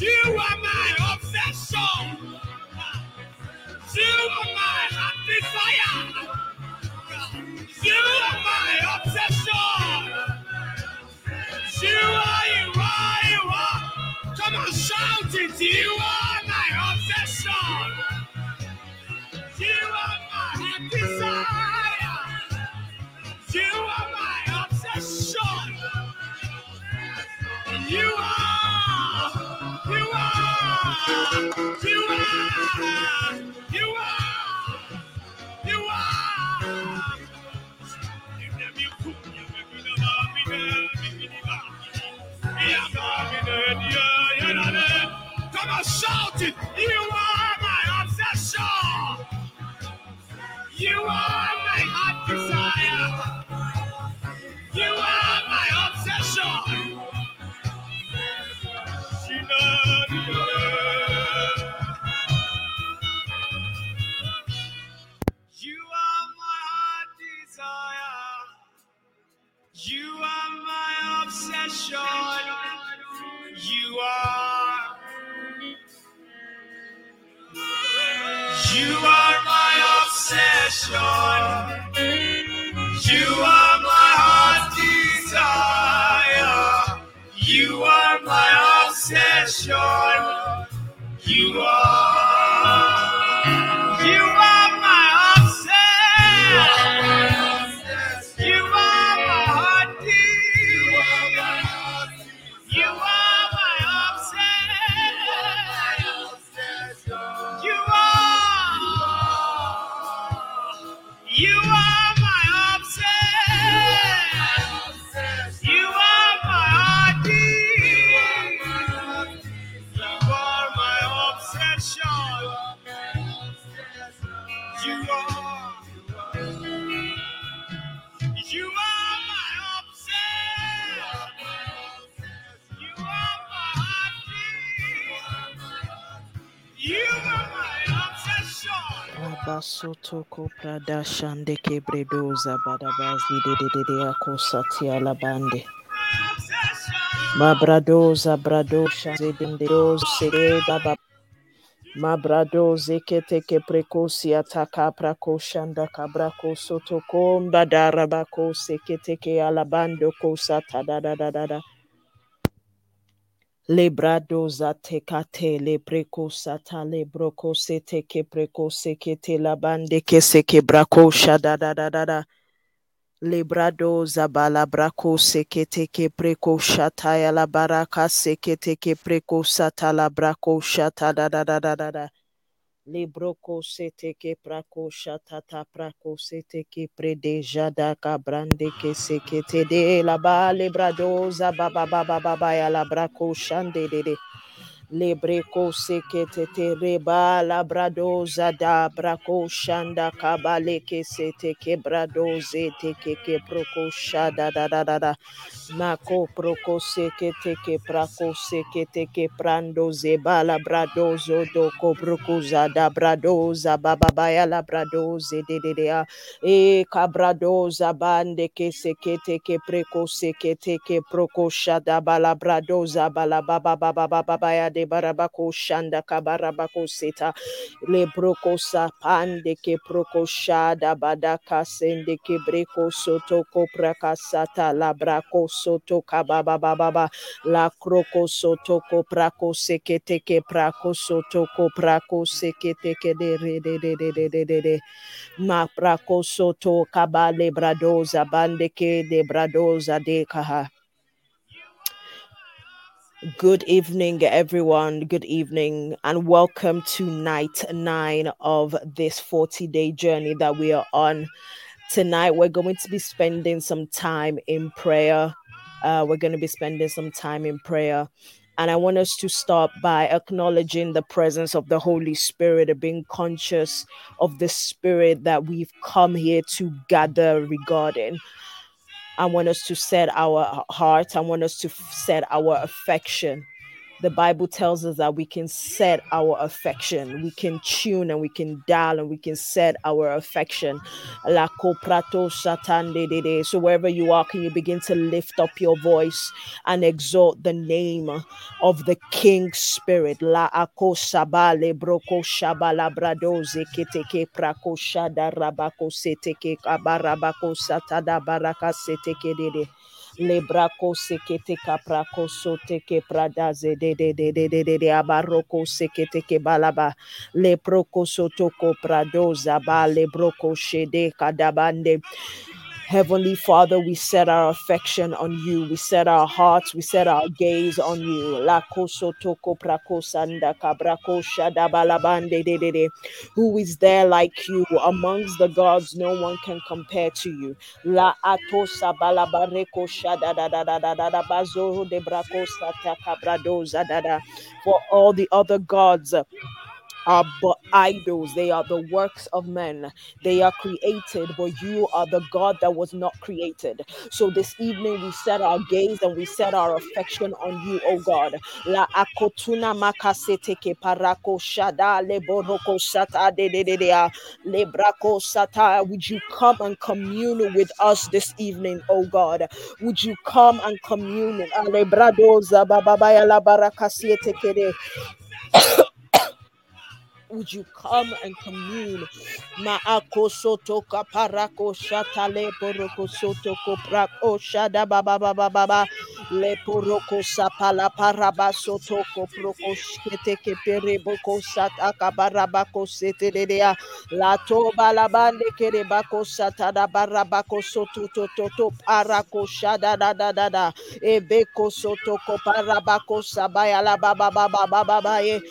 you are. My obsession. You are my desire. You are my obsession. You are, you are, you are. Come on, shout it. You are my obsession. Are, you are, you. Come on, shout it. You are my obsession. You are my desire. You are my obsession. You You are. You are my obsession. You are my heart desire. You are my obsession. You are. You are my obsession. Abasotoko prada shande kebredoza badabazi de de de de akosati alabande. Mabradoza bradosha zedendedoza sede baba. Mabradoze keteke prekosi ataka prakoshanda kabrako sotokomba darabako alabando da da da da da. Lebrado zatekate lebreko sata lebroko sete ke preko sekete labande ke seke brako shada da da da da. Lebrado zabala brako sekete ke preko shata ya la baraka sekete ke preko sata la brako shata da da da da da da. Libroko sete ke prako shatata prako sete ke predeja da kabrande ke sekete de la ba lebrado za ba ba ba ba ba ba ya la brako shande de de. Lebreko sekete te reba labrado zada brako shanda kabale ke sete ke brado zete ke ke proko shada da da da da. Nako proko sekete ke prako sekete ke prando zebala brado zodo ko proko zada brado zababa baya labrado zede de de a. E kabrado zabande ke sekete ke preko sekete ke proko shada balabrado zabala baba baba baba baya de barabako shanda kabarabako seta. Le broko sapande ke proko shada badaka sende ke breko soto ko prakasata la brako soto kababa baba la kroko soto ko prako sekete ke prako soto ko prako sekete ke de re de de de de de de de. Ma prako soto kabale bradoza bande ke de bradoza de kaha Good evening, everyone. Good evening, and welcome to night nine of this 40 day journey that we are on. Tonight, we're going to be spending some time in prayer. Uh, we're going to be spending some time in prayer. And I want us to start by acknowledging the presence of the Holy Spirit and being conscious of the Spirit that we've come here to gather regarding. I want us to set our hearts. I want us to set our affection the Bible tells us that we can set our affection, we can tune and we can dial and we can set our affection. La So wherever you are, can you begin to lift up your voice and exalt the name of the King Spirit? La ako sabale broko shabala bradoze keteke prako shada rabako seteke kabarabako satada baraka seteke dede lebrako sekete kaprako sote ke pradaze de de de de de de de abaroko sekete ke balaba. Leproko sotoko pradoza ba lebroko shede kadabande Heavenly Father, we set our affection on you. We set our hearts, we set our gaze on you. Who is there like you amongst the gods? No one can compare to you. For all the other gods are but idols. They are the works of men. They are created, but you are the God that was not created. So this evening we set our gaze and we set our affection on you, oh God. La akotuna makasete ke parako shada le boroko sata de de de de le brako sata. Would you come and commune with us this evening, oh God? Would you come and commune? Ale bradoza bababaya la barakasiete kede would you come and commune? Maako soto kaparako shatale poroko soto koprako shada baba baba baba le poroko sapala paraba soto koproko shkete kepere boko sata kabarabako sete dedea la toba la bande kere bako sata da barabako soto to to to parako shada da da da da ebeko soto koparabako sabaya la baba baba baba baba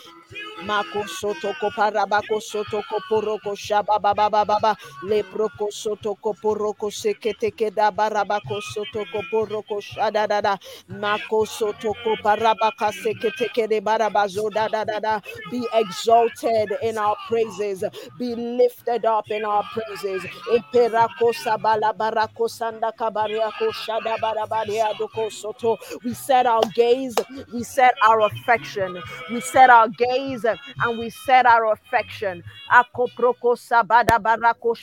Mako soto koparabako soto koporoko shaba baba baba le proko soto koporoko sekete keda barabako soto koporoko shada da da mako soto koparabaka sekete kede barabazo da da da da. Be exalted in our praises. Be lifted up in our praises. Eperako sabala barako sanda kabariako shada barabadia doko soto. We set our gaze. We set our affection. We set our gaze and we set our affection. Akoproko sabada barako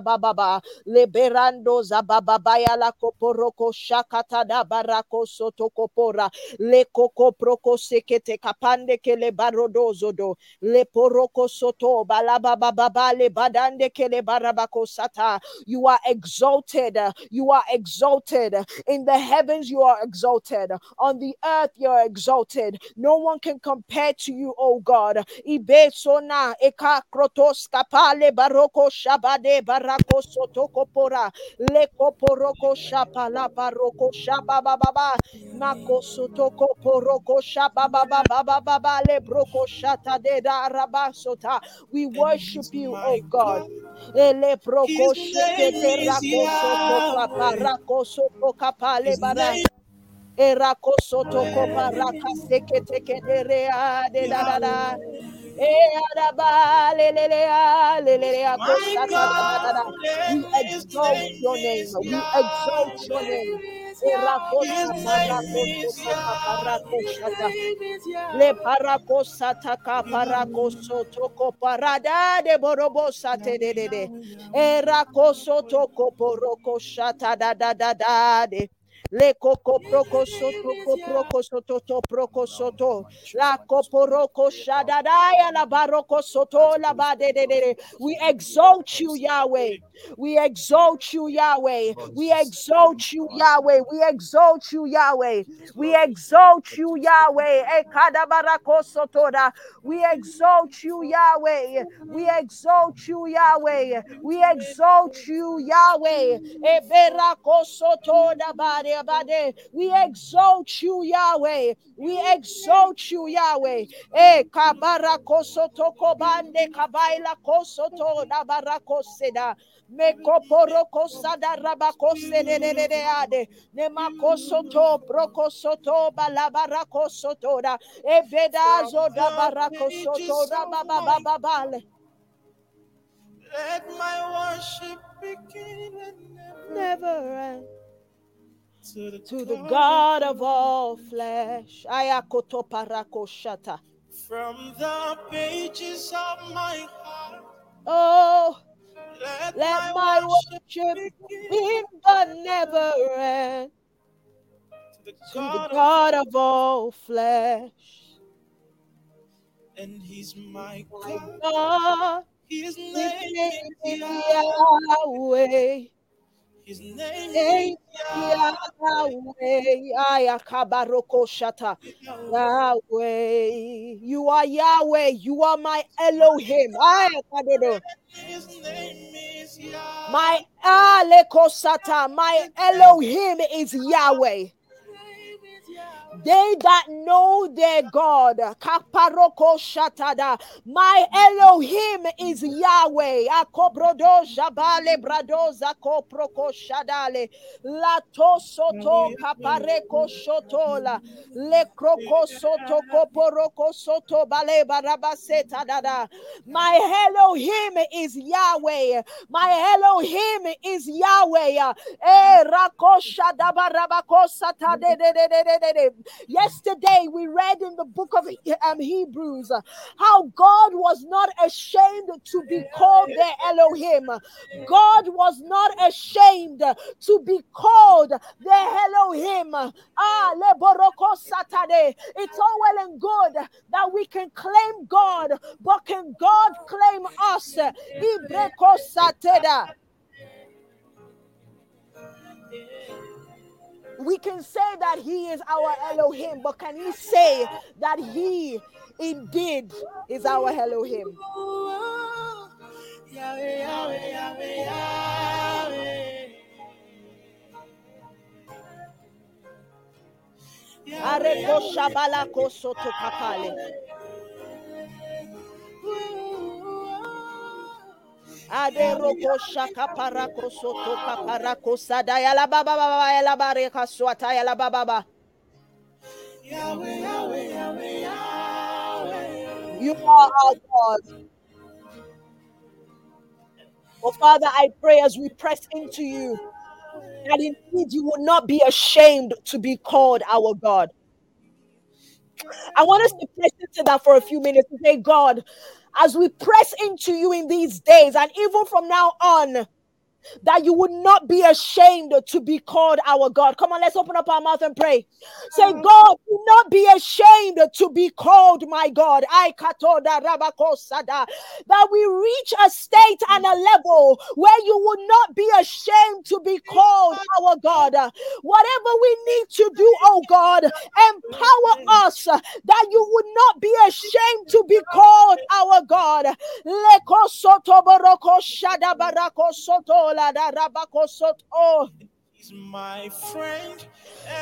bababa. Leberando zabababaya la koporoko shakata da barako soto kopora. Le koko proko sekete kapande ke le barodozo do le poroko soto balaba bababa le badande ke le barabako sata. You are exalted. You are exalted. In the heavens you are exalted. On the earth you are exalted. No one can compare to you, oh God. Ibesona eka krotos kapale baroko shabade barako sotoko pora le shapala baroko shababa baba mako sotoko poroko shababa baba baba le broko shata de da rabasota. We worship you, oh God. Ele broko shekete rako soto kaparako soto kapale bara Erako soto kopa teke de da da da. We exalt your name. We exalt your name. Erako sata rako soto kapa rako shata. Le parako sata kapa rako soto kopa rada de borobo sate de de de. Erako soto kopo shata da da da da de. Le coco proco soto proco soto to proco soto. La coporoko shadadaya la baroko soto la ba de de de. We exalt you, Yahweh. We exalt you, Yahweh. We exalt you, Yahweh. We exalt you, Yahweh. We exalt you, Yahweh. We exalt you, Yahweh. We exalt you, Yahweh. We exalt you, Yahweh. Eberako sotoda ba We exalt you, Yahweh. We exalt you, Yahweh. Eh, kabarako soto kobande kabaila kosoto nabarako seda. Mekoporoko sada rabako sedede ade. Nemako soto broko soto balabarako soto da. Ebedazo da barako soto da babababale. Let my worship begin and never end. to the, To the God of all flesh. Ayakoto parako shata. From the pages of my heart, Oh, let, let my, my worship in the never end. to the To the God, of- of all flesh. and He's my God. God, His His name name is is Yahweh. Yahweh. His name Yahweh. Yahweh. Ayakabaroko shata. Yahweh. Yahweh. You are Yahweh. You are my Elohim. His name is Yahweh. My Alekosata. My Elohim is Yahweh. They that know their God, kaparoko shatada. My Elohim is Yahweh. Akobrodo jabale brado zako proko shadale. Lato soto kapareko shotola. Le kroko soto koporoko soto bale barabaseta dada. My Elohim is Yahweh. My Elohim is Yahweh. Eh, rakosha dabarabakosata de de de de de de de. Yesterday we read in the book of um, Hebrews uh, how God was not ashamed to be called their Elohim. God was not ashamed to be called their Elohim. Ah, leboroko satade. It's all well and good that we can claim God, but can God claim us? Ibreko sateda. We can say that he is our Elohim, but can he say that he indeed is our Elohim? Yahweh, Yahweh, Yahweh, Yahweh. Aderoko shaka parako soto kaparako sadaya la baba baba ya la bareka swata ya la baba baba. Yahweh, Yahweh, Yahweh, Yahweh. You are our God. Oh Father, I pray as we press into you that indeed you will not be ashamed to be called our God. I want us to press into that for a few minutes and say, God, as we press into you in these days and even from now on, that you would not be ashamed to be called our God. Come on, let's open up our mouth and pray. Say, God, do not be ashamed to be called my God. I katoda rabakosada. That we reach a state and a level where you would not be ashamed to be called our God. Whatever we need to do, oh God, empower us that you would not be ashamed to be called our God. Leko soto boroko shada barako soto la da rabako soto. He's my friend.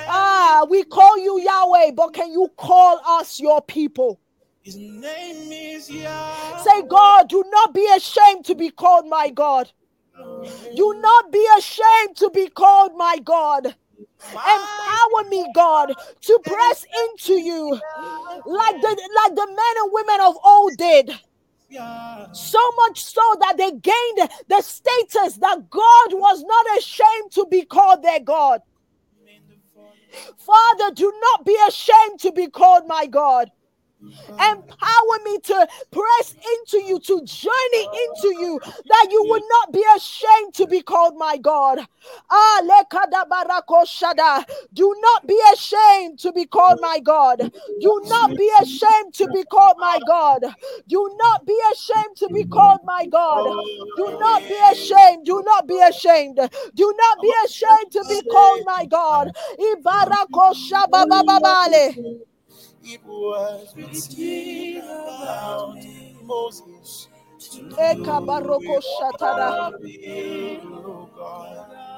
Ah, we call you Yahweh, but can you call us your people? His name is Yahweh. Say, God, do not be ashamed to be called my God. Do not be ashamed to be called my God. Empower me, God, to press into you like the like the men and women of old did. So much so that they gained the status that God was not ashamed to be called their God. Father, do not be ashamed to be called my God. Empower me to press into you, to journey into you, that you would not be ashamed to be called my God. Ah. Do not be ashamed to be called my God. Do not be ashamed to be called my God. Do not be ashamed to be called my God. Do not be ashamed. Do not be ashamed. Do not be ashamed to be called my God. It was written about Moses Eka baroko shatara.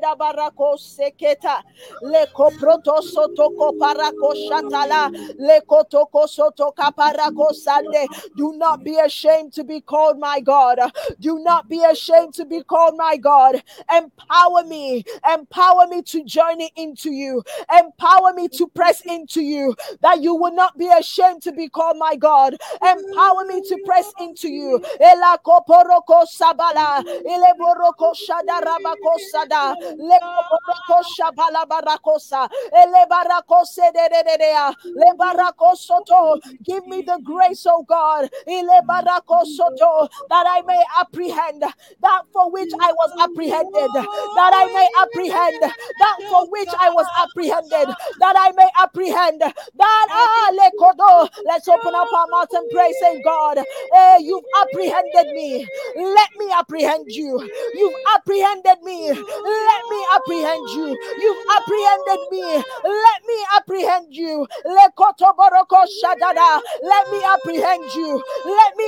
da barako seketa. Lekoproto sotoko parako shatala. Lekotoko sotoka parako sande. Do not be ashamed to be called my God. Do not be ashamed to be called my God. Empower me. Empower me to journey into you. Empower me to press into you. That you will not be ashamed to be called my God. Empower me to press into you. Sabala. Ele boroko shada rabako sada. Le koporoko shabala barakosa. Ele barakose de de de de. Le barakosoto. Give me the grace, oh God. Ele barakosoto. That I may apprehend that for which I was apprehended. That I may apprehend that for which I was apprehended. That I may apprehend that ah lekodo. Let's open up our mouth and pray, say, God, eh, you've apprehended me. Let me apprehend you. You've apprehended me. Let me apprehend you. You've apprehended me. Let me apprehend you. Let me apprehend you. Let me.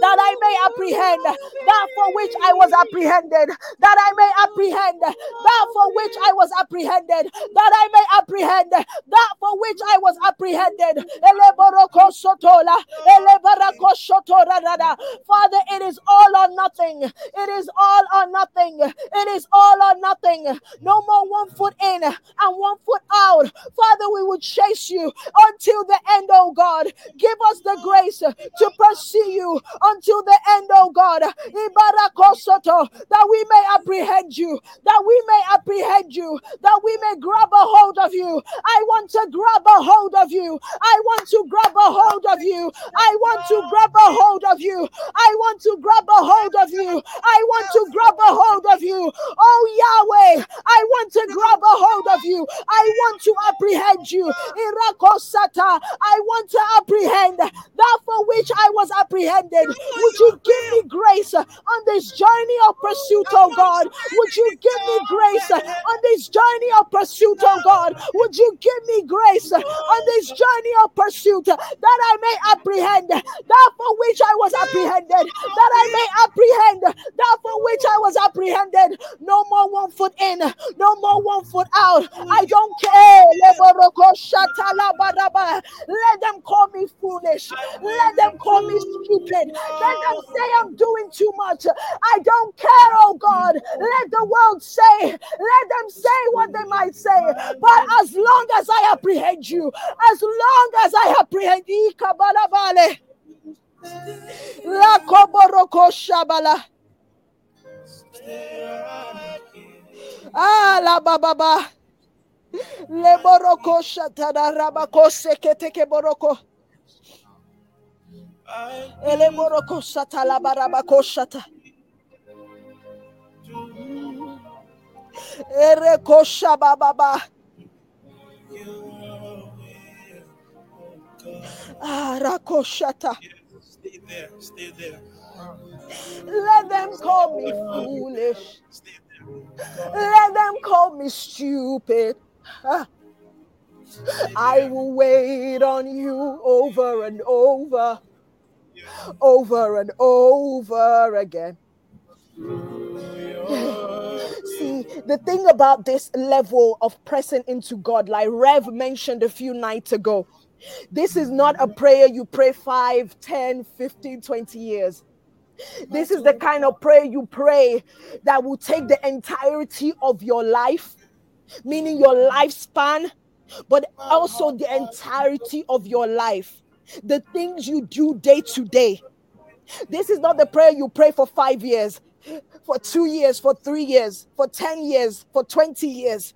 That I may apprehend that for which I was apprehended. That I may apprehend that for which I was apprehended. That I may apprehend that for which I was apprehended. Father, it is all or nothing. It is all or nothing. It is all or nothing. No more one foot in and one foot out. Father, we will chase you until the end, oh God. Give us the grace to pursue you until the end, oh God. That we may apprehend you, that we may apprehend you, that we may grab a hold of you. I want to grab a hold of you. I want to grab a hold of you. I want to grab a hold of you. I want to grab a hold of you. I want to grab a hold of you. Oh Yahweh, I want to grab a hold of you. I want to apprehend you. Irakosata, I want to apprehend that for which I was apprehended. Would you give me grace on this journey of pursuit, oh God? Would you give me grace on this journey of pursuit, oh God? Would you give me grace on this journey of pursuit that I may apprehend that for which I was apprehended, that I may apprehend that for which I was apprehended? No more one foot in, no more one foot out. I don't care. Let them call me foolish. Let them call me stupid. Let them say I'm doing too much. I don't care, oh God. Let the world say, let them say what they might say. But as long as I apprehend you, as long as I apprehend Ikabalabale. La koboroko shabala. Ah, la bababa. Le boroko shatana rabako sekete ke boroko. Ele boroko shata la barabako shata. Ere kosha bababa. Ah, rakoshata. Stay there. Stay there. Let them call me foolish. Let them call me stupid. Ah. I will wait on you over and over, over and over again. See, the thing about this level of pressing into God, like Rev mentioned a few nights ago, this is not a prayer you pray 5, 10, 15, 20 years. This is the kind of prayer you pray that will take the entirety of your life, meaning your lifespan, but also the entirety of your life. The things you do day to day. This is not the prayer you pray for five years, for two years, for three years, for 10 years, for 20 years.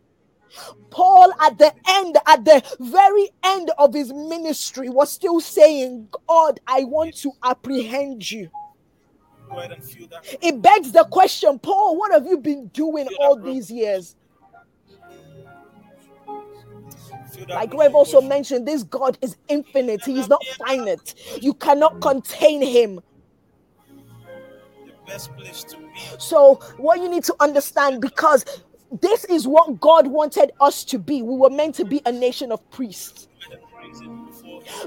Paul, at the end, at the very end of his ministry, was still saying, God, I want to apprehend you. Go ahead and feel that. It begs the question, Paul, what have you been doing all these years? Like we've also mentioned, this God is infinite, He is not finite. You cannot contain Him. the best place to be. So, what you need to understand because this is what God wanted us to be. We were meant to be a nation of priests.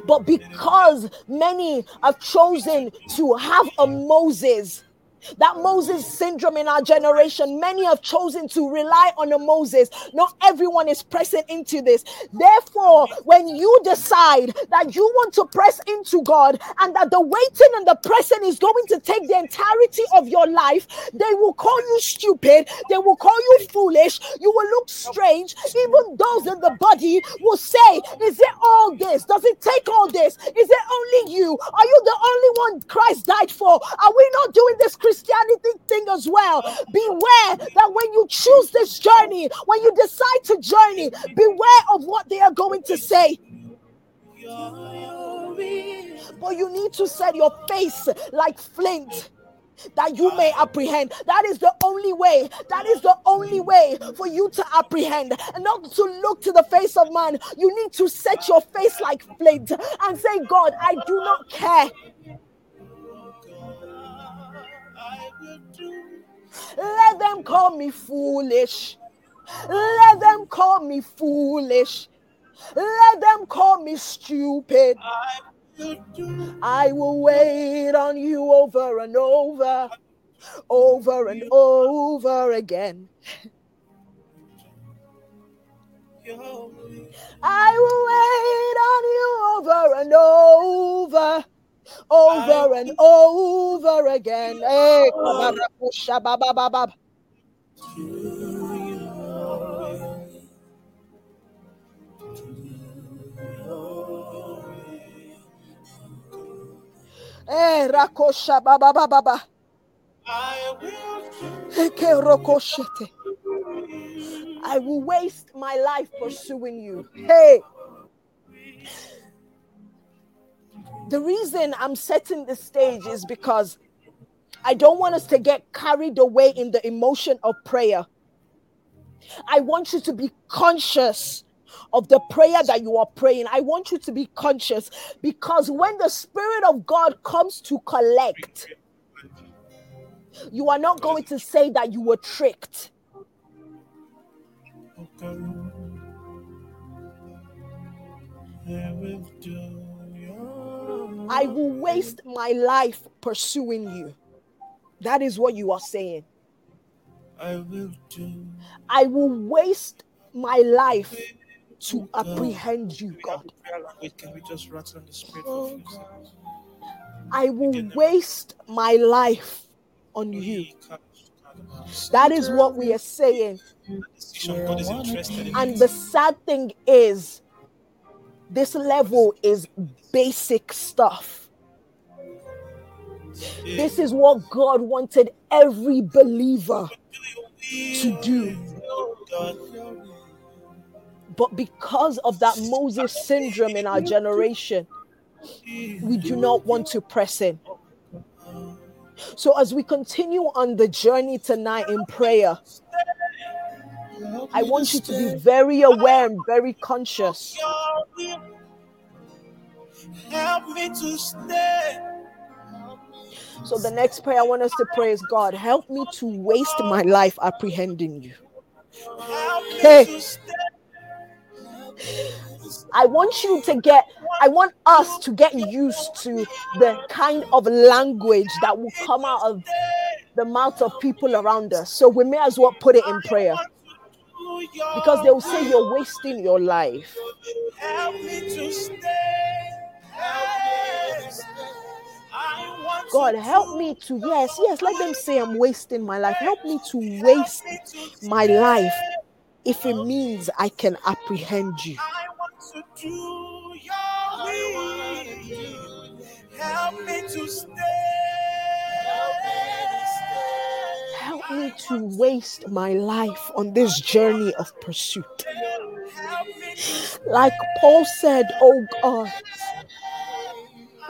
But because many have chosen to have a Moses, that Moses syndrome in our generation, many have chosen to rely on a Moses. Not everyone is pressing into this. Therefore, when you decide that you want to press into God and that the waiting and the pressing is going to take the entirety of your life, they will call you stupid, they will call you foolish, you will look strange. Even those in the body will say, Is it all this? Does it take all this? Is it only you? Are you the only one Christ died for? Are we not doing this Christianity thing as well? Beware that when you choose this journey, when you decide to journey, beware of what they are going to say. But you need to set your face like flint that you may apprehend. That is the only way. That is the only way for you to apprehend and not to look to the face of man. You need to set your face like flint and say, God, I do not care. Call me foolish. Let them call me foolish. Let them call me stupid. I will do. I will wait on you over and over, over and over again. I will wait on you over and over, over and over again. Hey, kabarakusha babababab. Do your way. Eh, hey, rakosha bababababa. I will. Eke eh, rokoshete. I will waste my life pursuing you. Hey. The reason I'm setting the stage is because I don't want us to get carried away in the emotion of prayer. I want you to be conscious of the prayer that you are praying. I want you to be conscious because when the Spirit of God comes to collect, you are not going to say that you were tricked. I will waste my life pursuing you. That is what you are saying. I will do. I will waste my life to oh, apprehend you, God. Can we just rattle in the spirit for oh, a few? I will waste my life on you. That is what we are saying. Decision God is interested in. And the sad thing is, this level is basic stuff. This is what God wanted every believer to do. But because of that Moses syndrome in our generation, we do not want to press in. So, as we continue on the journey tonight in prayer, I want you to be very aware and very conscious Help me to stay. So the next prayer I want us to pray is God, help me to waste my life apprehending you. Hey. I want you to get, I want us to get used to the kind of language that will come out of the mouth of people around us. So we may as well put it in prayer because they will say you're wasting your life. Help me to stay. Help me to stay. I want to God, help me to, yes, yes, let them say I'm wasting my life. Help me to waste my life if it means I can apprehend you. I want to do your will. Help me to stay. Help me to waste my life on this journey of pursuit. Like Paul said, oh God,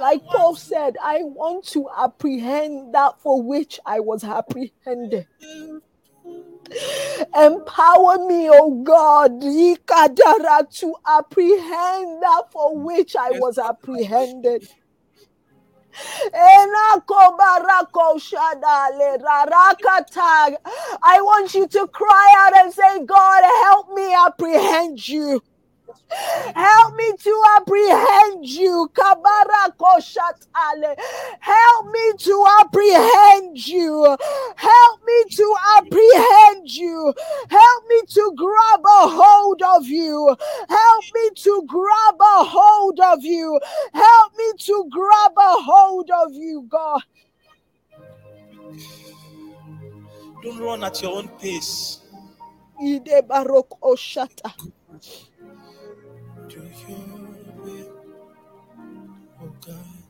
like Paul said, I want to apprehend that for which I was apprehended. Empower me, oh God, to apprehend that for which I was apprehended. I want you to cry out and say, God, help me apprehend you. Help me to apprehend you. Help me to apprehend you. Help me to apprehend you. Help me to grab a hold of you. Help me to grab a hold of you. Help me to grab a hold of you, God. Don't run at your own pace. Ide baroko shata. Do your will, oh God.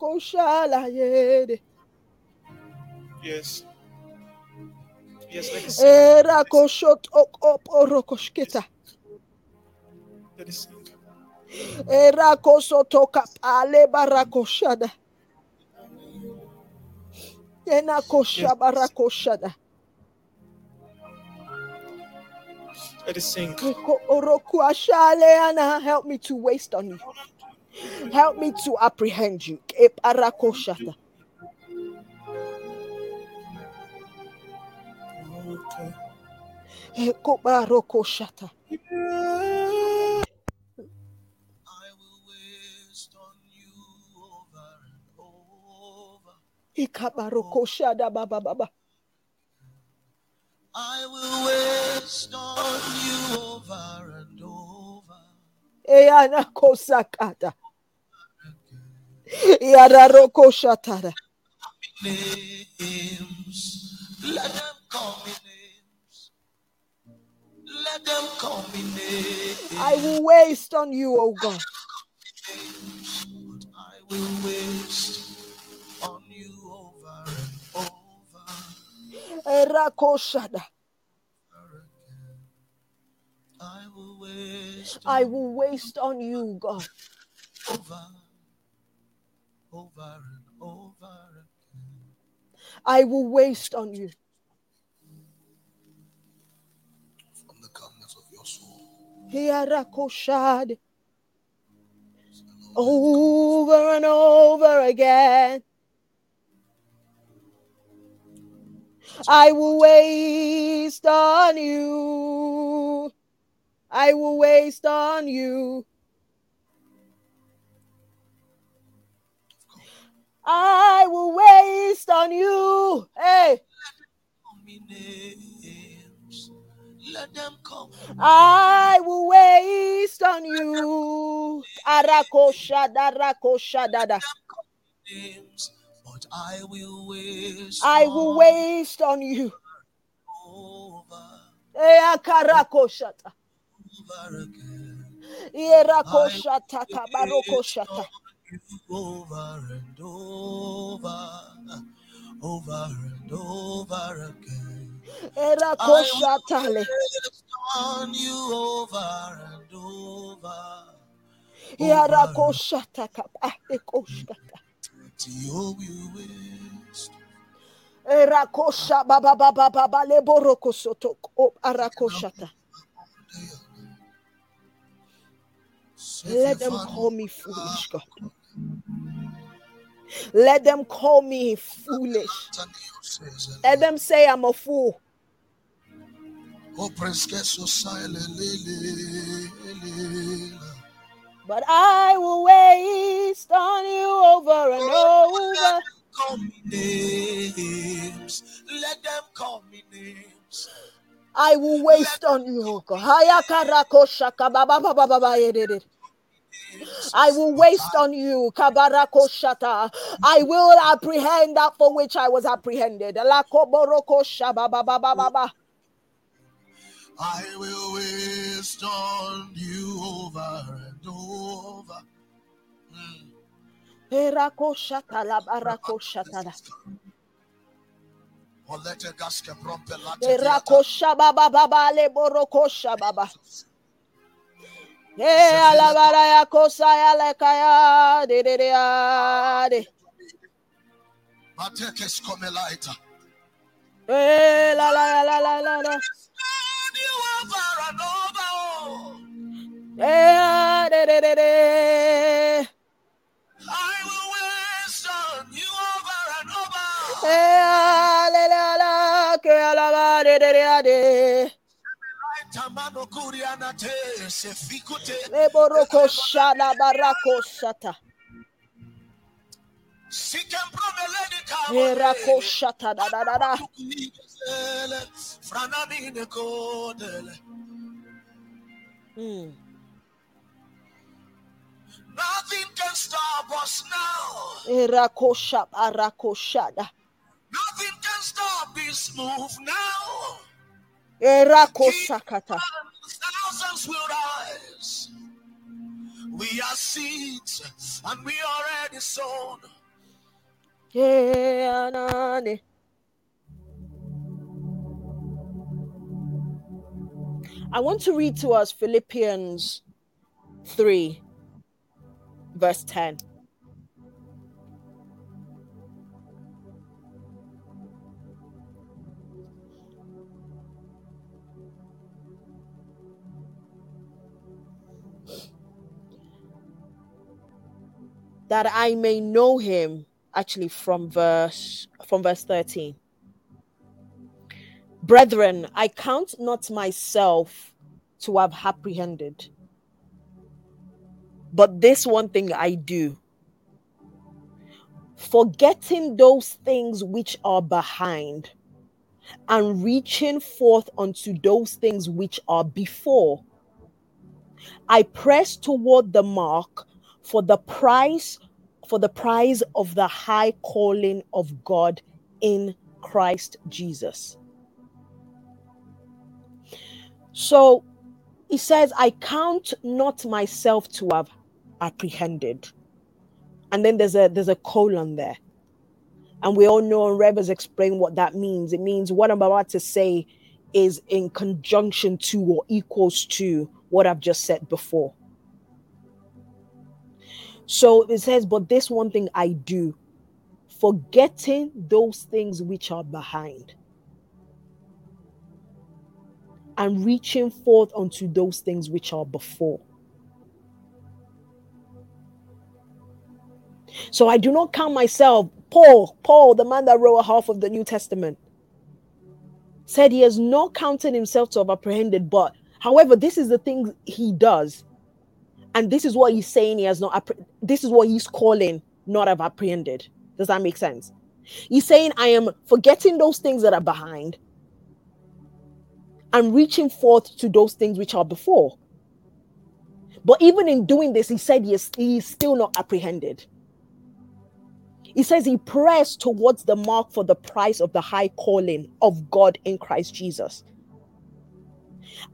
Koshala yede. Yes. Yes, let it sink. Koshot ok op orokoshketa. Let it sink. Era kosotoka pale barakoshada. Ena kosha barakoshada. Let. Oroku ashale. Help me to waste on you. Help me to apprehend you. Ke barakoshada. Okay. Eko barokoshata. I will waste on you over and over. Ika barokoshada baba baba. I waste on you over and over. Eyana kosakata. Yara rokoshatara. Names, let them call me names. Let them call me names. I will waste on you, oh God. But I will waste on you over and over. Erakoshada. I will waste I will waste on you, God. over, over and over. again. I will waste on you. From the calmness of your soul. Over and over again. I will waste on you. I will waste on you. I will waste on you. Hey. Let them call me I will waste on you. Arakoshada, rakoshadada. names. But I will waste I will waste on you. over again. Irakoshata, kabarokoshata. over and over, over and over again. Erakoshatale. On you over and over. Yarakoshata, kabarekoshata. Till you waste. Erakosha, baba, baba, baba, leborokosoto. Arakoshata. Let them call me foolish, God. Let them call me foolish. Let them say I'm a fool. Oh, But I will waste on you over and over. Call me names. Let them call me names. I will waste on you, oh I will waste on you. Kabarakoshata. I will apprehend that for which I was apprehended. Lakoborokosha baba baba baba. I will waste on you over and over. Mm. Erakoshata labarakoshata. Olete gaske prompe late Le diata. rakosha baba baba le borokosha baba. Eh alabara ya kosa ya lekaya de de de ya de. Mateke skomelaita. Eh la la la la la la la. Lord, you are Varanova, oh. Eh de de de de. I will waste on you are Varanova. Eh la la la ke alaba de de de ya de. Tamano kuriana te sefikute. Le borokosha la barakosha ta. Sikem promeledi Eh kawe. rakosha da da da da. Kodele. Hmm. Nothing can stop us now. Eh rakosha barakosha da. Nothing can stop this move now. Thousands will rise. We are seeds and we are already sown. Anane. I want to read to us Philippians 3, verse 10. That I may know him, actually from verse from verse 13. Brethren, I count not myself to have apprehended. But this one thing I do, forgetting those things which are behind and reaching forth unto those things which are before. I press toward the mark for the price for the prize of the high calling of God in Christ Jesus. So he says, I count not myself to have apprehended. And then there's a there's a colon there. And we all know and Rev has explained what that means. It means what I'm about to say is in conjunction to or equals to what I've just said before. So it says, But this one thing I do, forgetting those things which are behind and reaching forth unto those things which are before. So I do not count myself, Paul, Paul, the man that wrote half of the New Testament, said he has not counted himself to have apprehended, but however, this is the thing he does. And this is what he's saying he has not, this is what he's calling not have apprehended. Does that make sense? He's saying, I am forgetting those things that are behind and reaching forth to those things which are before. But even in doing this, he said he is, he is still not apprehended. He says he pressed towards the mark for the price of the high calling of God in Christ Jesus.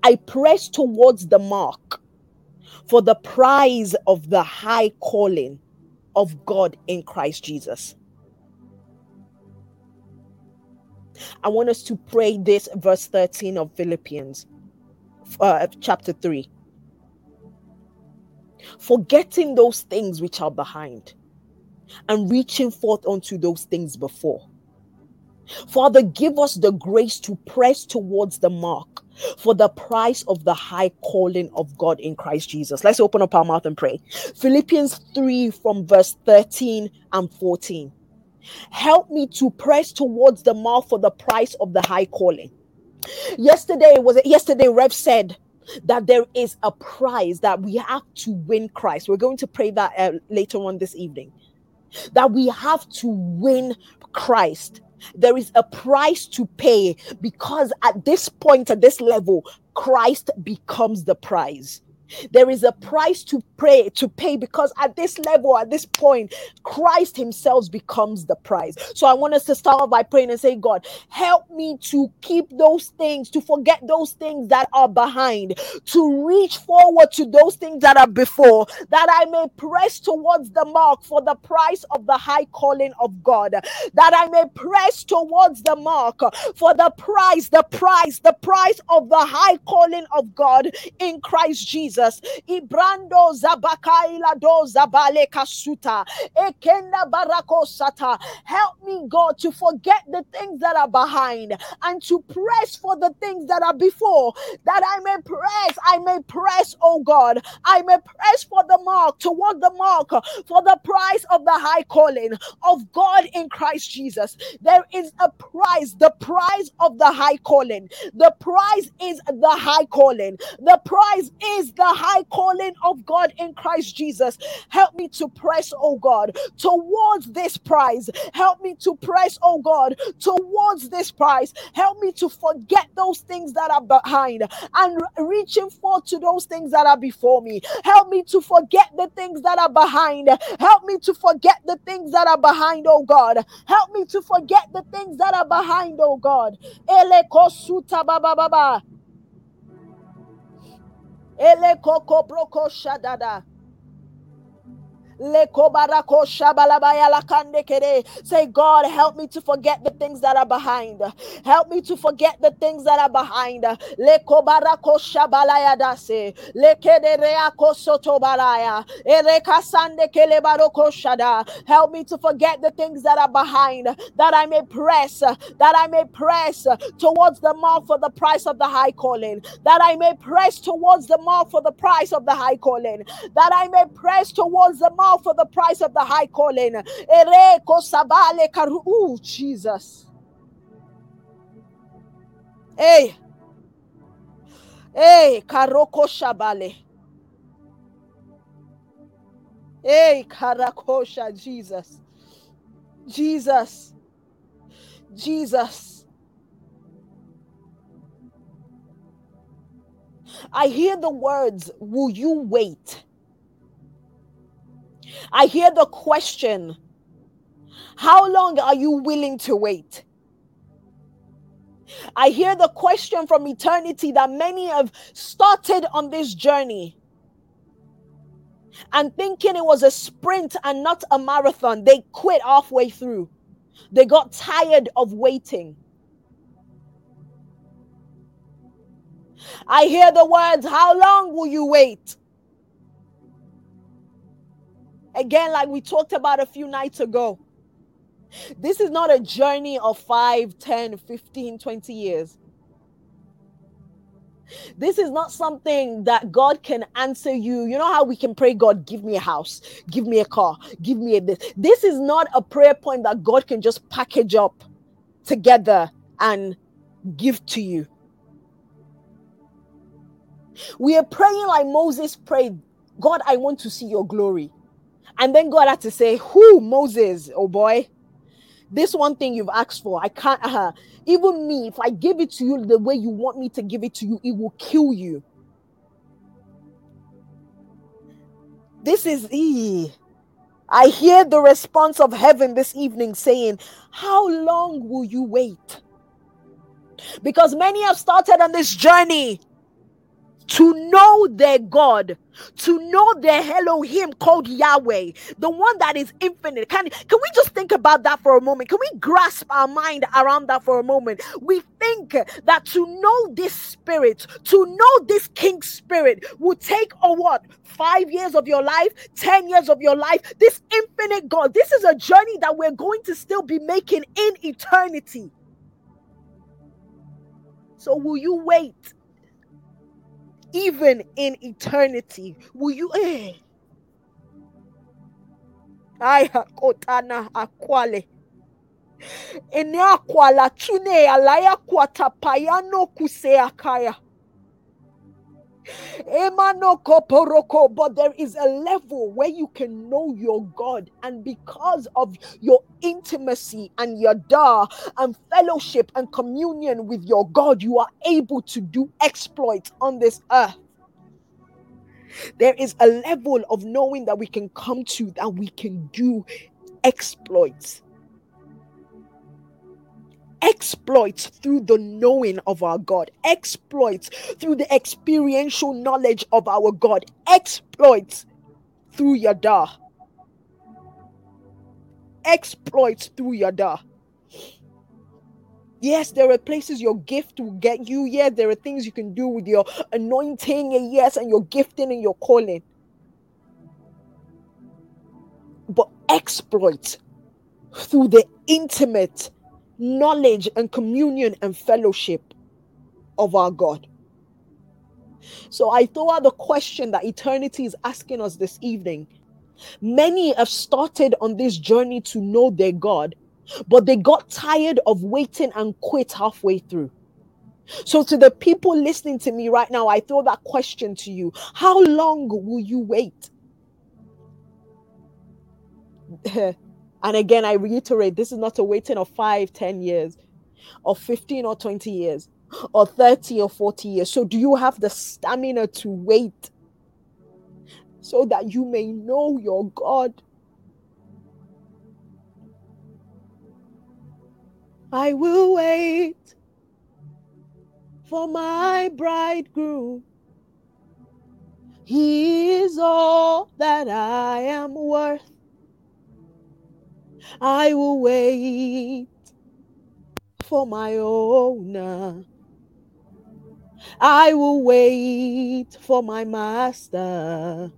I press towards the mark for the prize of the high calling of God in Christ Jesus. I want us to pray this verse 13 of Philippians, uh, chapter 3. Forgetting those things which are behind and reaching forth unto those things before. Father, give us the grace to press towards the mark for the price of the high calling of God in Christ Jesus. Let's open up our mouth and pray. Philippians 3 from verse 13 and 14. Help me to press towards the mark for the price of the high calling. Yesterday was yesterday Rev said that there is a prize that we have to win Christ. We're going to pray that uh, later on this evening. That we have to win Christ. There is a price to pay because at this point, at this level, Christ becomes the prize. There is a price to pray to pay because at this level, at this point, Christ Himself becomes the price. So I want us to start off by praying and say, God, help me to keep those things, to forget those things that are behind, to reach forward to those things that are before, that I may press towards the mark for the price of the high calling of God, that I may press towards the mark for the price, the price, the price of the high calling of God in Christ Jesus. Jesus. Ibrando zabakaila do zabale kasuta. Ekenda barako sata. Help me, God, to forget the things that are behind and to press for the things that are before, that I may press, I may press, oh God, I may press for the mark, toward the mark, for the price of the high calling of God in Christ Jesus. There is a price, the price of the high calling. The price is the high calling. The price is the high calling of God in Christ Jesus. Help me to press, oh God, towards this prize. Help me to press, oh God, towards this prize. Help me to forget those things that are behind and reaching forth to those things that are before me. Help me to forget the things that are behind. Help me to forget the things that are behind, oh God. Help me to forget the things that are behind, oh God. Ele koko broko shadada. Say, God, help me to forget the things that are behind. Help me to forget the things that are behind. Help me to forget the things that are behind, that I may press, that I may press towards the mark for the price of the high calling, that I may press towards the mark for the price of the high calling, that I may press towards the mark for the price of the high calling. Ooh, Jesus. Hey. Hey, Karoko Shabale. Hey, Karakosha, Jesus. Jesus. Jesus. I hear the words, Will you wait? I hear the question How long are you willing to wait? I hear the question from eternity that many have started on this journey and thinking it was a sprint and not a marathon. They quit halfway through, they got tired of waiting. I hear the words, How long will you wait? Again, like we talked about a few nights ago, this is not a journey of 5, 10, 15, 20 years. This is not something that God can answer you. You know how we can pray, God, give me a house, give me a car, give me a this. This is not a prayer point that God can just package up together and give to you. We are praying like Moses prayed God, I want to see your glory. And then God had to say, Who, Moses, oh boy? This one thing you've asked for, I can't, uh, even me, if I give it to you the way you want me to give it to you, it will kill you. This is e. I hear the response of heaven this evening saying, How long will you wait? Because many have started on this journey to know their God, to know their Elohim called Yahweh, the one that is infinite. Can, can we just think about that for a moment? Can we grasp our mind around that for a moment? We think that to know this spirit, to know this king spirit, will take a what? Five years of your life, 10 years of your life. This infinite God, this is a journey that we're going to still be making in eternity. So, will you wait? Even in eternity. Will you? Eh? Aya kotana akwale. Ene akwala tune alaya kwatapayano kuseakaya. But there is a level where you can know your God, and because of your intimacy and your da and fellowship and communion with your God, you are able to do exploits on this earth. There is a level of knowing that we can come to that we can do exploits. Exploits through the knowing of our God, exploits through the experiential knowledge of our God, exploits through Yada, exploits through Yada. Yes, there are places your gift will get you. Yes, there are things you can do with your anointing, and yes, and your gifting and your calling. But exploit through the intimate knowledge and communion and fellowship of our God. So I throw out the question that eternity is asking us this evening. Many have started on this journey to know their God, but they got tired of waiting and quit halfway through. So, to the people listening to me right now, I throw that question to you How long will you wait? and again, I reiterate this is not a waiting of five, ten years, or 15 or 20 years, or 30 or 40 years. So, do you have the stamina to wait so that you may know your God? I will wait for my bridegroom. He is all that I am worth. I will wait for my owner. I will wait for my master.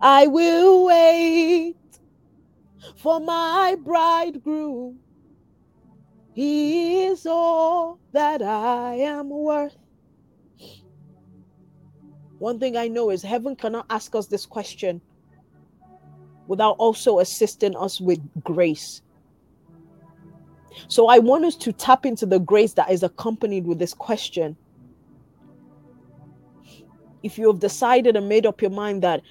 I will wait for my bridegroom. He is all that I am worth. One thing I know is heaven cannot ask us this question without also assisting us with grace. So I want us to tap into the grace that is accompanied with this question. If you have decided and made up your mind that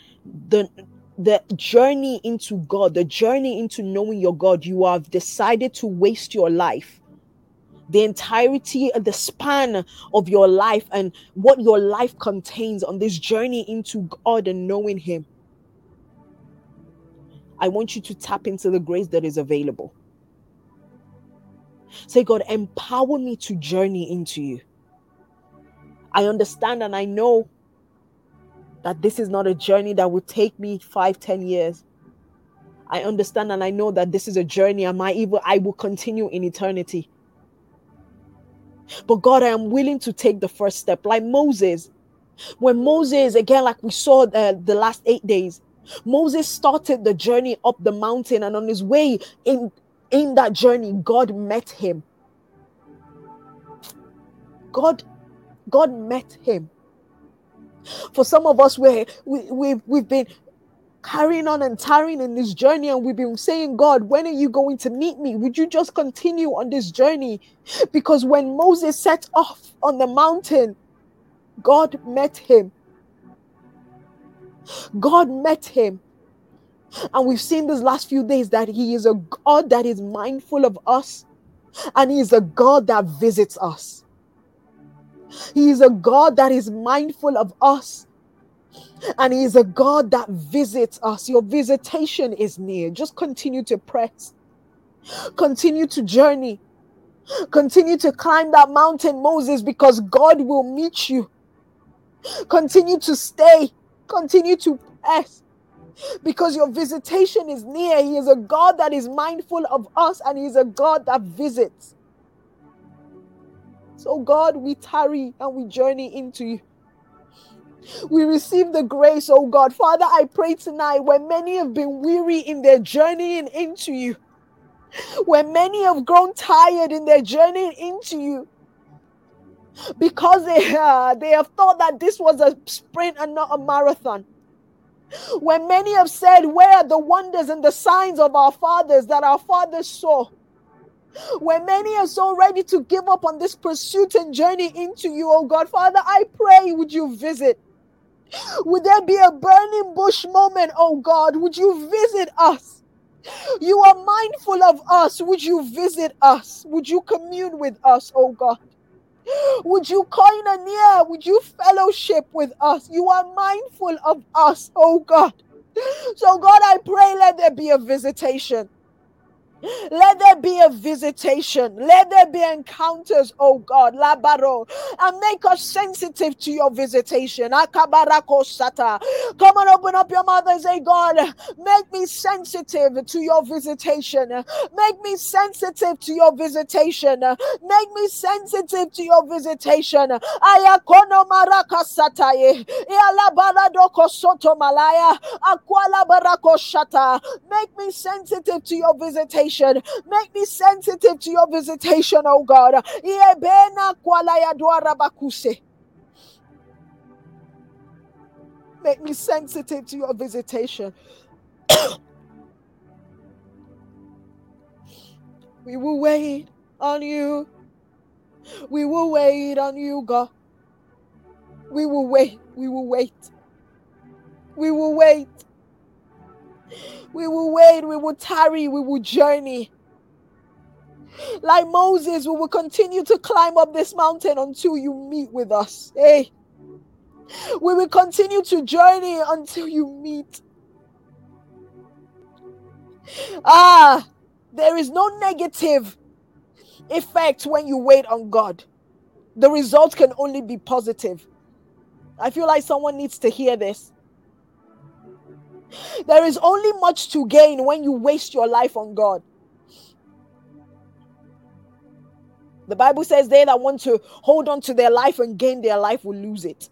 the the journey into God, the journey into knowing your God, you have decided to waste your life. The entirety of the span of your life and what your life contains on this journey into God and knowing Him. I want you to tap into the grace that is available. Say, God, empower me to journey into you. I understand and I know that this is not a journey that will take me five, ten years. I understand and I know that this is a journey and my evil I will continue in eternity. But God, I am willing to take the first step, like Moses. When Moses, again, like we saw uh, the last eight days, Moses started the journey up the mountain, and on his way in in that journey, God met him. God, God met him. For some of us, we we, we've, we've been carrying on and tarrying in this journey, and we've been saying, God, when are you going to meet me? Would you just continue on this journey? Because when Moses set off on the mountain, God met him. God met him. And we've seen these last few days that he is a God that is mindful of us, and he is a God that visits us. He is a God that is mindful of us. And He is a God that visits us. Your visitation is near. Just continue to press, continue to journey, continue to climb that mountain, Moses, because God will meet you. Continue to stay, continue to press. Because your visitation is near. He is a God that is mindful of us and He is a God that visits. So, God, we tarry and we journey into you. We receive the grace, oh God. Father, I pray tonight when many have been weary in their journeying into you, when many have grown tired in their journey into you, because they, uh, they have thought that this was a sprint and not a marathon. When many have said, Where are the wonders and the signs of our fathers that our fathers saw? When many are so ready to give up on this pursuit and journey into you, oh God, Father, I pray, would you visit? Would there be a burning bush moment, oh God? Would you visit us? You are mindful of us. Would you visit us? Would you commune with us, oh God? Would you coin near? Would you fellowship with us? You are mindful of us, oh God. So, God, I pray, let there be a visitation. Let there be a visitation. Let there be encounters, oh God, labaro, and make us sensitive to your visitation. Akabarako sata. Come on, open up your mouth and say, God, make me sensitive to your visitation. Make me sensitive to your visitation. Make me sensitive to your visitation. Ayakono maraka sataye. Ialabaradoko soto malaya. Akwala. Make me sensitive to your visitation visitation. Make me sensitive to your visitation, oh God. Make me sensitive to your visitation. we will wait on you. We will wait on you, God. We will wait. We will wait. We will wait. We will wait, we will tarry, we will journey. Like Moses, we will continue to climb up this mountain until you meet with us. Hey, we will continue to journey until you meet. Ah, there is no negative effect when you wait on God. The result can only be positive. I feel like someone needs to hear this. There is only much to gain when you waste your life on God. The Bible says they that want to hold on to their life and gain their life will lose it.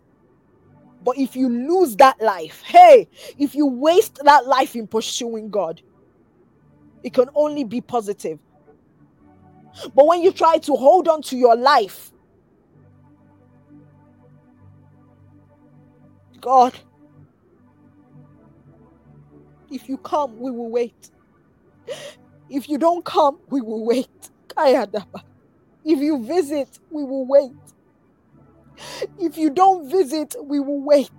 But if you lose that life, hey, if you waste that life in pursuing God, it can only be positive. But when you try to hold on to your life, God, if you come, we will wait. If you don't come, we will wait. If you visit, we will wait. If you don't visit, we will wait.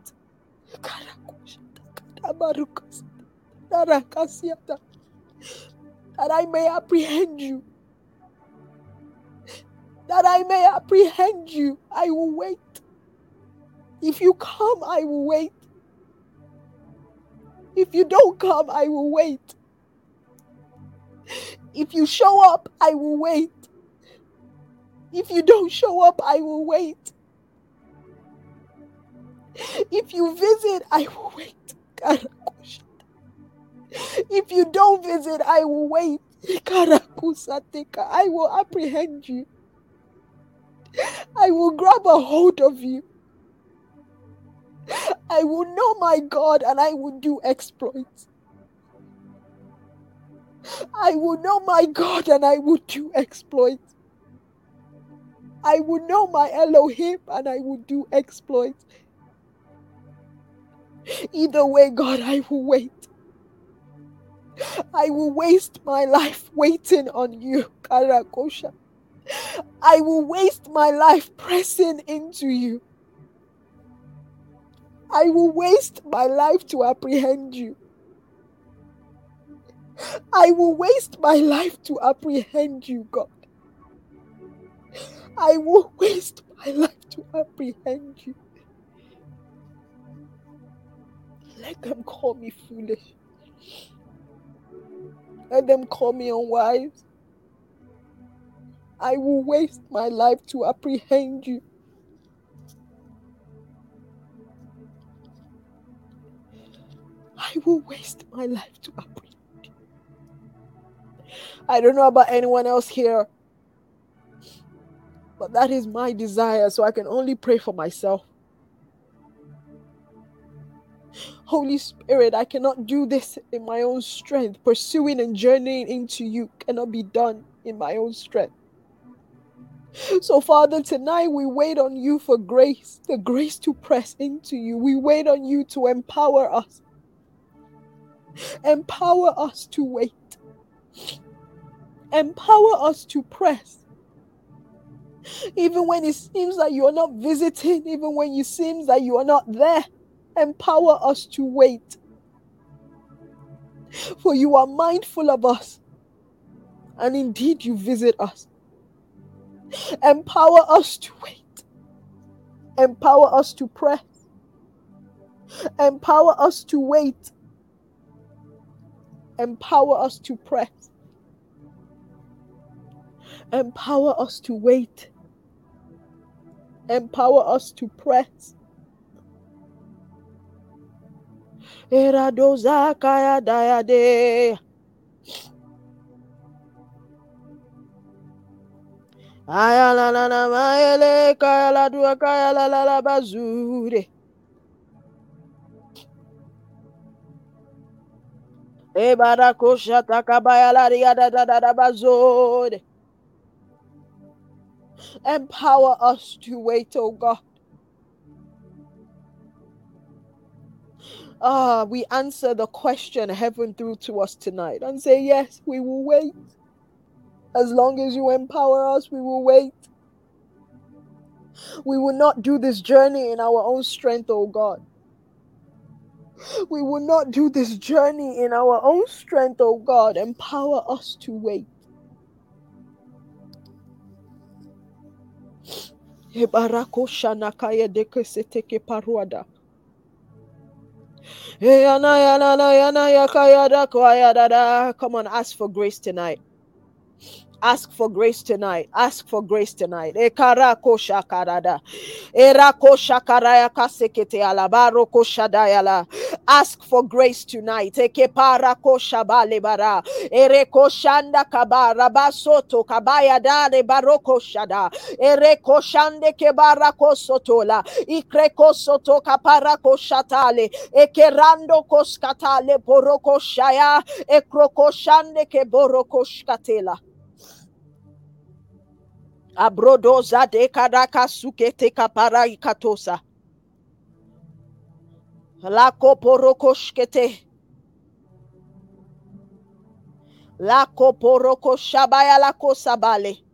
That I may apprehend you. That I may apprehend you. I will wait. If you come, I will wait. If you don't come, I will wait. If you show up, I will wait. If you don't show up, I will wait. If you visit, I will wait. If you don't visit, I will wait. I will apprehend you. I will grab a hold of you. I will know my God and I will do exploits. I will know my God and I will do exploits. I will know my Elohim and I will do exploits. Either way, God, I will wait. I will waste my life waiting on you, Karakosha. I will waste my life pressing into you. I will waste my life to apprehend you. I will waste my life to apprehend you, God. I will waste my life to apprehend you. Let them call me foolish. Let them call me unwise. I will waste my life to apprehend you. I will waste my life to apprehend. I don't know about anyone else here, but that is my desire, so I can only pray for myself. Holy Spirit, I cannot do this in my own strength. Pursuing and journeying into you cannot be done in my own strength. So, Father, tonight we wait on you for grace, the grace to press into you. We wait on you to empower us. Empower us to wait. Empower us to press. Even when it seems that you are not visiting, even when it seems that you are not there, empower us to wait. For you are mindful of us, and indeed you visit us. Empower us to wait. Empower us to press. Empower us to wait. Empower us to press. Empower us to wait. Empower us to press. Kaya. Aya la la kaya la dua kaya la la la bazure. Da da da da bazure. Empower us to wait, oh God. Ah, we answer the question heaven threw to us tonight and say, Yes, we will wait. As long as you empower us, we will wait. We will not do this journey in our own strength, oh God. We will not do this journey in our own strength, oh God. Empower us to wait. Come on, ask for grace tonight. Ask for grace tonight. Ask for grace tonight. Ekara kosha karada. Era kosha karaya kasekete alabaro kosha dayala. Ask for grace tonight. Ekepara kosha bale bara. Ere koshanda kabara basoto kabaya dare baroko shada. Ere koshande kebara kosotola. Ikre kosoto kapara koshatale. Ekerando koskatale boroko shaya. Ekrokoshande keboroko shkatela. Abrodoza de karaka sukete kapara ikatosa. Lako porokoshkete. Lako poroko shabaya lako sabale.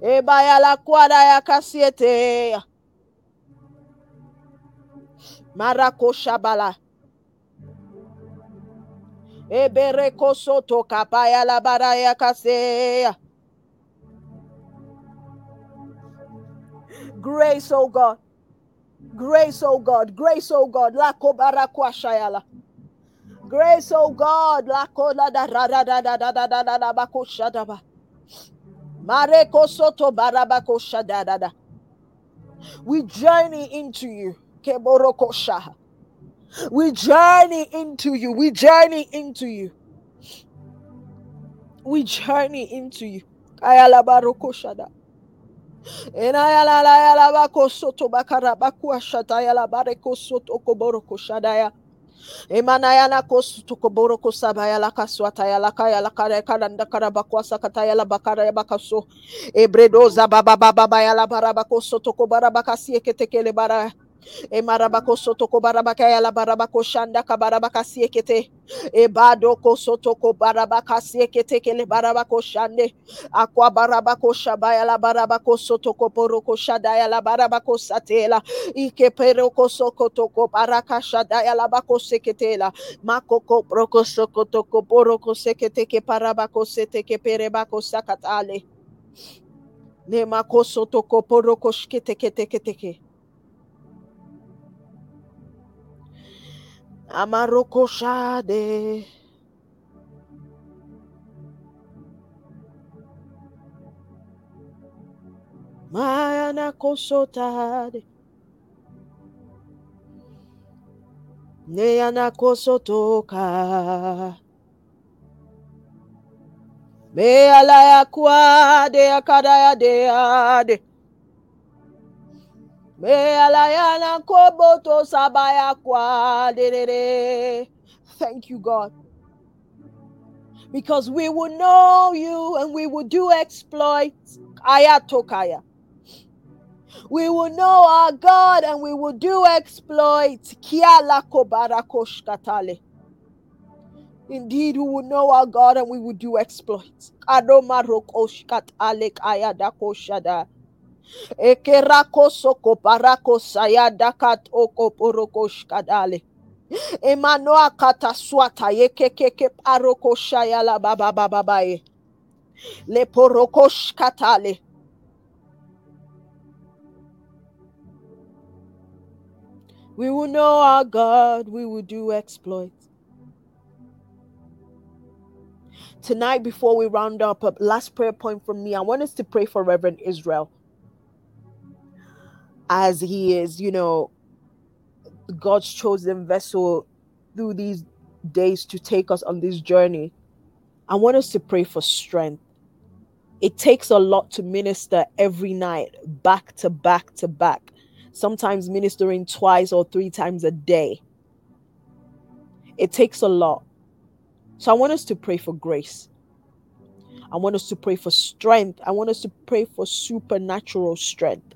Ebaya la kwada ya kasiete. Marako shabala. Ebereko soto kapaya la baraya kaseya. Grace, oh God. Grace, oh God. Grace, oh God. La kobarakwa shayala. Grace, oh God. La kola da da da da da da da da da da bako shadaba. Mareko soto barabako shadada. We journey into you. Keboroko shaha. We journey into you. We journey into you. We journey into you. Ayalabarokoshada. Enayalalayalabakosoto bakarabakuashatayalabarekosoto koborokoshadaya. Emanayana kosuto koboroko sabayala kaswata yala kaya la kare karanda karabakwasa katayala bakara bakaso ebredoza baba baba bayala barabako soto kobara bakasi ketekele baraya E marabako soto ko barabaka ya la barabako shanda ka kabarabaka siekete. Soto ko barabaka siekete kele barabako shande. Akwa barabako shaba ya la barabako soto ko poro ko shada ya la barabako satela. Ike peroko sokotoko baraka shada yala bako seketela. Makoko proko soko broko poro ko sekete ke parabako seteke perebako sakatale. Nemakoso toko poroko shkete kete teke teke. Amarokoshade. Mayanakosotade. Neyanakosotoka. Mealaya kwa de akadaya de ade. Me alayana koboto sabaya kwa. Thank you, God. Because we will know you and we will do exploits. Ayatokaya. We will know our God and we will do exploits. Indeed, we will know our God and we will do exploits. Sayadakat oko paroko baba baba baye. Katale. We will know our God, we will do exploits. Tonight, before we round up, last prayer point from me. I want us to pray for Reverend Israel as he is, you know, God's chosen vessel through these days to take us on this journey. I want us to pray for strength. It takes a lot to minister every night, back to back to back, sometimes ministering twice or three times a day. It takes a lot. So I want us to pray for grace. I want us to pray for strength. I want us to pray for supernatural strength.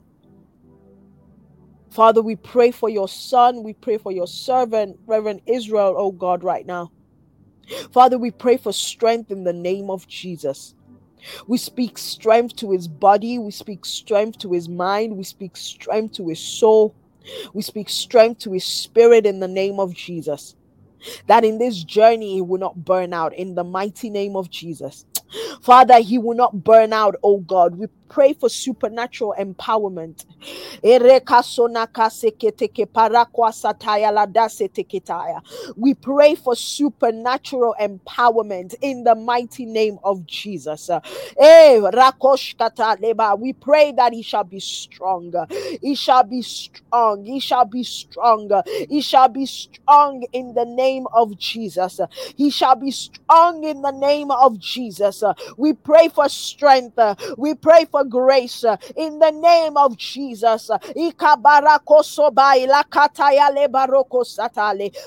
Father, we pray for your son. We pray for your servant, Reverend Israel, oh God, right now. Father, we pray for strength in the name of Jesus. We speak strength to his body. We speak strength to his mind. We speak strength to his soul. We speak strength to his spirit in the name of Jesus. That in this journey, he will not burn out in the mighty name of Jesus. Father, he will not burn out, oh God. We pray for supernatural empowerment. We pray for supernatural empowerment in the mighty name of Jesus. We pray that he shall be strong. He shall be strong. He shall be strong. He shall be strong in the name of Jesus. He shall be strong in the name of Jesus. We pray for strength. We pray for grace uh, in the name of Jesus. Uh,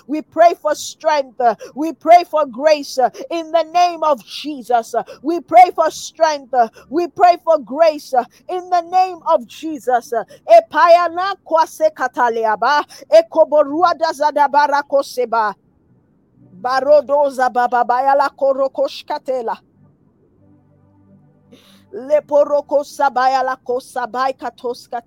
we pray for strength. Uh, we pray for grace in the name of Jesus. We pray for strength. We pray for grace in the name of Jesus. Epayana kwase kataleaba ekoborua dazada barakoseba barodoza bababaya la korokoshkatela leporoko sabaya la kosabai katoska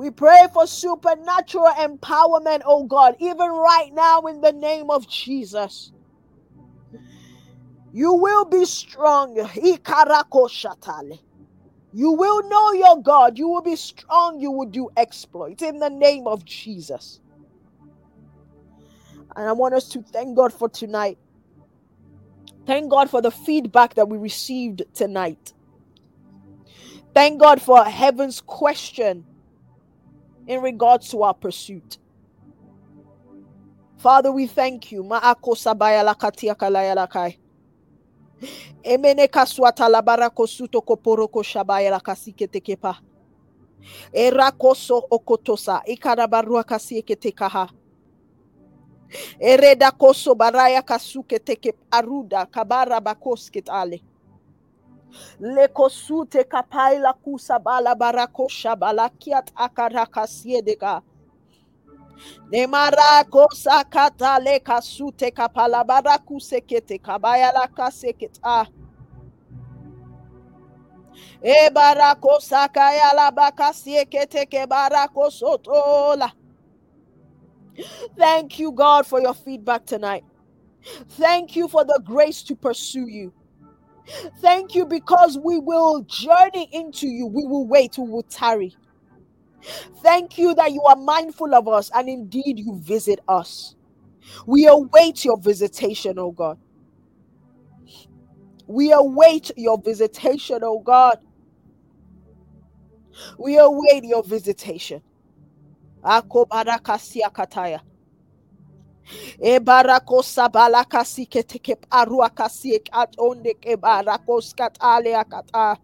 we pray for supernatural empowerment, oh God, even right now in the name of Jesus. You will be strong. You will know your God. You will be strong. You will do exploits in the name of Jesus. And I want us to thank God for tonight. Thank God for the feedback that we received tonight. Thank God for heaven's question in regards to our pursuit. Father, we thank you. Maako sabaya lakatia kalaya lakai. Emene kaswata labara kosuto koporoko shabaya lakasike tekepa. Erakoso okotosa. Ikarabarua kasieke tekaha. Ereda koso baraya kasuke teke aruda kabara bakoske tale. Le kosute kapaila kusa bala barako shabala kiat akaraka siedega. Nemara kosa kata le kasute kapala baraku sekete kabaya la kaseketa. E barako sakaya la bakasiekete ke barako sotola. Thank you, God, for your feedback tonight. Thank you for the grace to pursue you. Thank you because we will journey into you. We will wait, we will tarry. Thank you that you are mindful of us and indeed you visit us. We await your visitation, oh God. We await your visitation, oh God. We await your visitation. Akobarakasia kataya. Ebarako sabala kasi keteke parua kasi katonde ke barako skatale akata.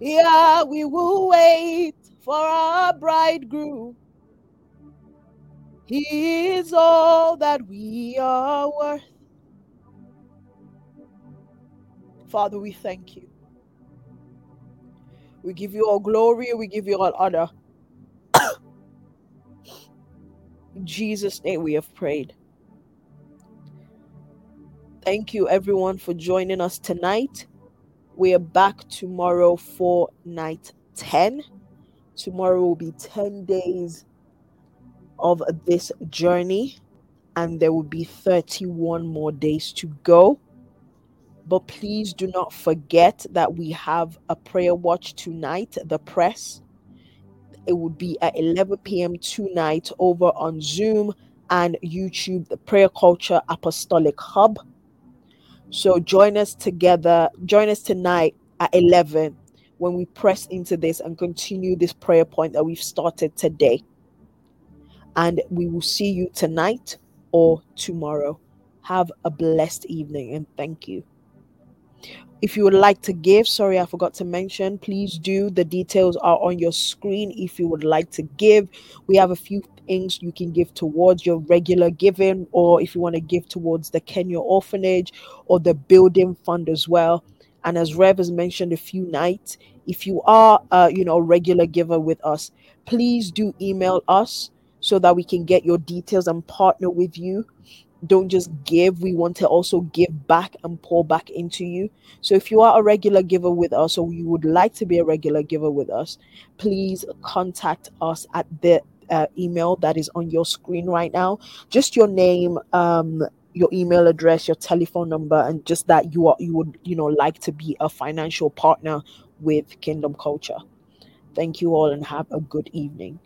Yeah, we will wait for our bridegroom. He is all that we are worth. Father, we thank you. We give you all glory, we give you all honor. Jesus' name we have prayed. Thank you, everyone, for joining us tonight. We are back tomorrow for night 10. Tomorrow will be 10 days of this journey, and there will be 31 more days to go. But please do not forget that we have a prayer watch tonight, the press. It would be at 11 p.m. tonight over on Zoom and YouTube, the Prayer Culture Apostolic Hub. So join us together, join us tonight at 11 when we press into this and continue this prayer point that we've started today. And we will see you tonight or tomorrow. Have a blessed evening and thank you. If you would like to give, sorry, I forgot to mention, please do. The details are on your screen if you would like to give. We have a few things you can give towards your regular giving, or if you want to give towards the Kenya orphanage or the building fund as well. And as Rev has mentioned a few nights, if you are, uh, you know, a regular giver with us, please do email us so that we can get your details and partner with you don't just give we want to also give back and pour back into you. So if you are a regular giver with us or you would like to be a regular giver with us please contact us at the uh, email that is on your screen right now. Just your name um your email address your telephone number and just that you are you would you know like to be a financial partner with kingdom culture. Thank you all and have a good evening